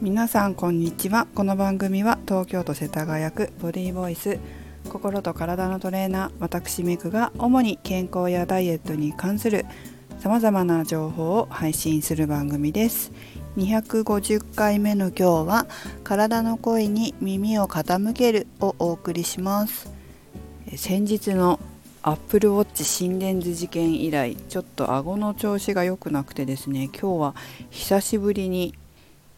皆さんこんにちは。この番組は東京都世田谷区ボディーボイス。心と体のトレーナー私メグが主に健康やダイエットに関するさまざまな情報を配信する番組です。250回目の今日は体の声に耳を傾けるをお送りします。先日のアップルウォッチ心電図事件以来ちょっと顎の調子が良くなくてですね今日は久しぶりに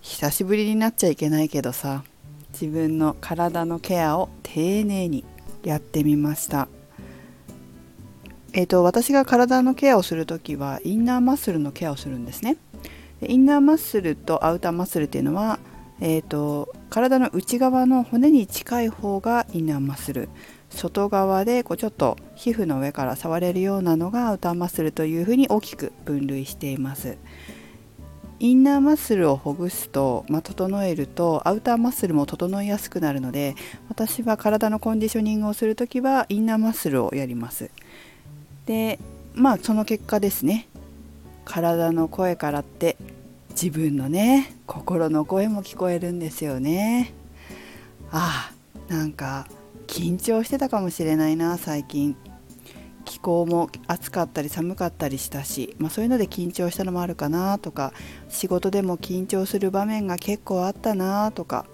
久しぶりになっちゃいけないけどさ自分の体のケアを丁寧にやってみました。えーと、私が体のケアをする時はインナーマッスルのケアをするんですね。インナーマッスルとアウターマッスルっていうのは、えーと、体の内側の骨に近い方がインナーマッスル。外側でこうちょっと皮膚の上から触れるようなのがアウターマッスルというふうに大きく分類しています。インナーマッスルをほぐすと、まあ、整えるとアウターマッスルも整いやすくなるので私は体のコンディショニングをする時はインナーマッスルをやります。でまあその結果ですね。体の声からって自分のね心の声も聞こえるんですよね。ああなんか緊張してたかもしれないな最近。気候も暑かったり寒かったりしたし、まあ、そういうので緊張したのもあるかなとか仕事でも緊張する場面が結構あったなとか。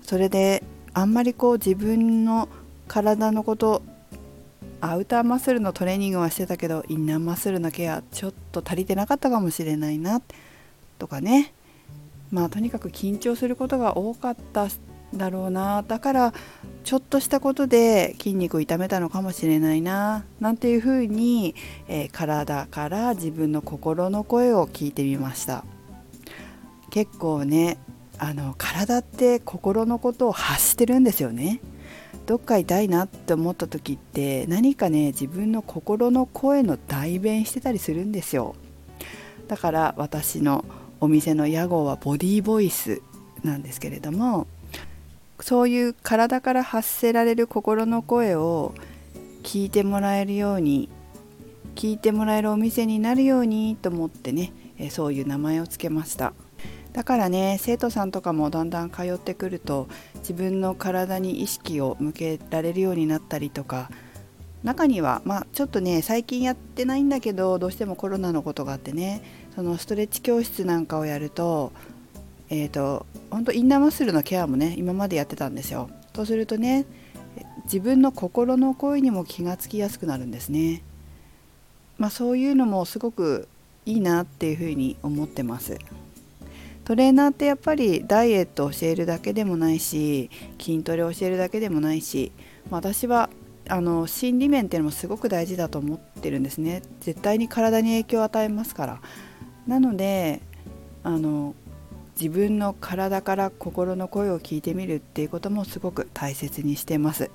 それであんまりこう自分の体のことアウターマッスルのトレーニングはしてたけどインナーマッスルのケアちょっと足りてなかったかもしれないな。とかね。まあとにかく緊張することが多かっただろうな。だからちょっとしたことで筋肉を痛めたのかもしれないな。なんていうふうに、えー、体から自分の心の声を聞いてみました。結構ねあの体って心のことを発してるんですよね。どっか痛いなって思った時って何かね自分の心の声の代弁してたりするんですよ。だから私のお店の屋号はボディーボイスなんですけれどもそういう体から発せられる心の声を聞いてもらえるように聞いてもらえるお店になるようにと思ってねそういう名前を付けました。だからね生徒さんとかもだんだん通ってくると自分の体に意識を向けられるようになったりとか中にはまあちょっとね最近やってないんだけどどうしてもコロナのことがあってねそのストレッチ教室なんかをやるとえーと、本当インナーマッスルのケアもね今までやってたんですよ。そうするとね自分の心の声にも気がつきやすくなるんですね。まあそういうのもすごくいいなっていうふうに思ってます。トレーナーってやっぱりダイエットを教えるだけでもないし筋トレを教えるだけでもないしまあ私はあの心理面っていうのもすごく大事だと思ってるんですね絶対に体に影響を与えますからなのであの自分の体から心の声を聞いてみるっていうこともすごく大切にしてます。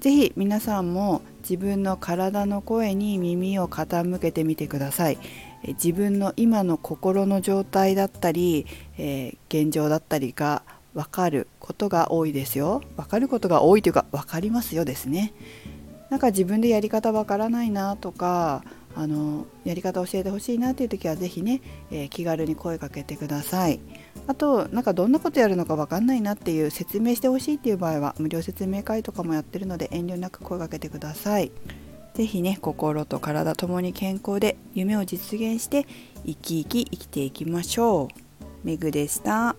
是非皆さんも自分の体の声に耳を傾けてみてください。自分の今の心の状態だったり、えー、現状だったりが分かることが多いですよ。分かることが多いというか分かりますよですね。なんか自分でやり方わからないなとかあのやり方教えてほしいなっていう時は是非ね、えー、気軽に声かけてください。あとなんかどんなことやるのか分かんないなっていう説明してほしいっていう場合は無料説明会とかもやってるので遠慮なく声かけてください。是非ね心と体ともに健康で夢を実現して生き生き生きていきましょう。めぐでした。